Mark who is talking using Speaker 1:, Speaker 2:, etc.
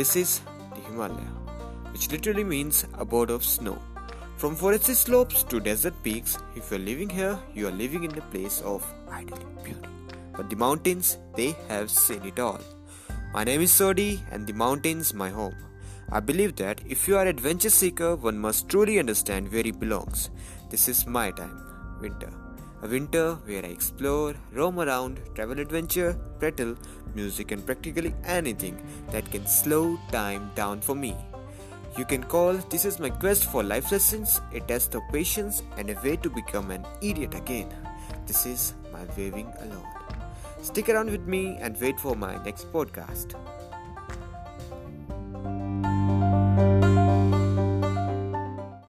Speaker 1: this is the Himalaya, which literally means a abode of snow. From forested slopes to desert peaks, if you're living here, you are living in a place of idyllic beauty. But the mountains, they have seen it all. My name is Sodi, and the mountains my home. I believe that if you are adventure seeker, one must truly understand where he belongs. This is my time, winter. A winter where I explore, roam around, travel adventure, prattle, music, and practically anything that can slow time down for me. You can call this is my quest for life lessons, a test of patience, and a way to become an idiot again. This is my waving alone. Stick around with me and wait for my next podcast.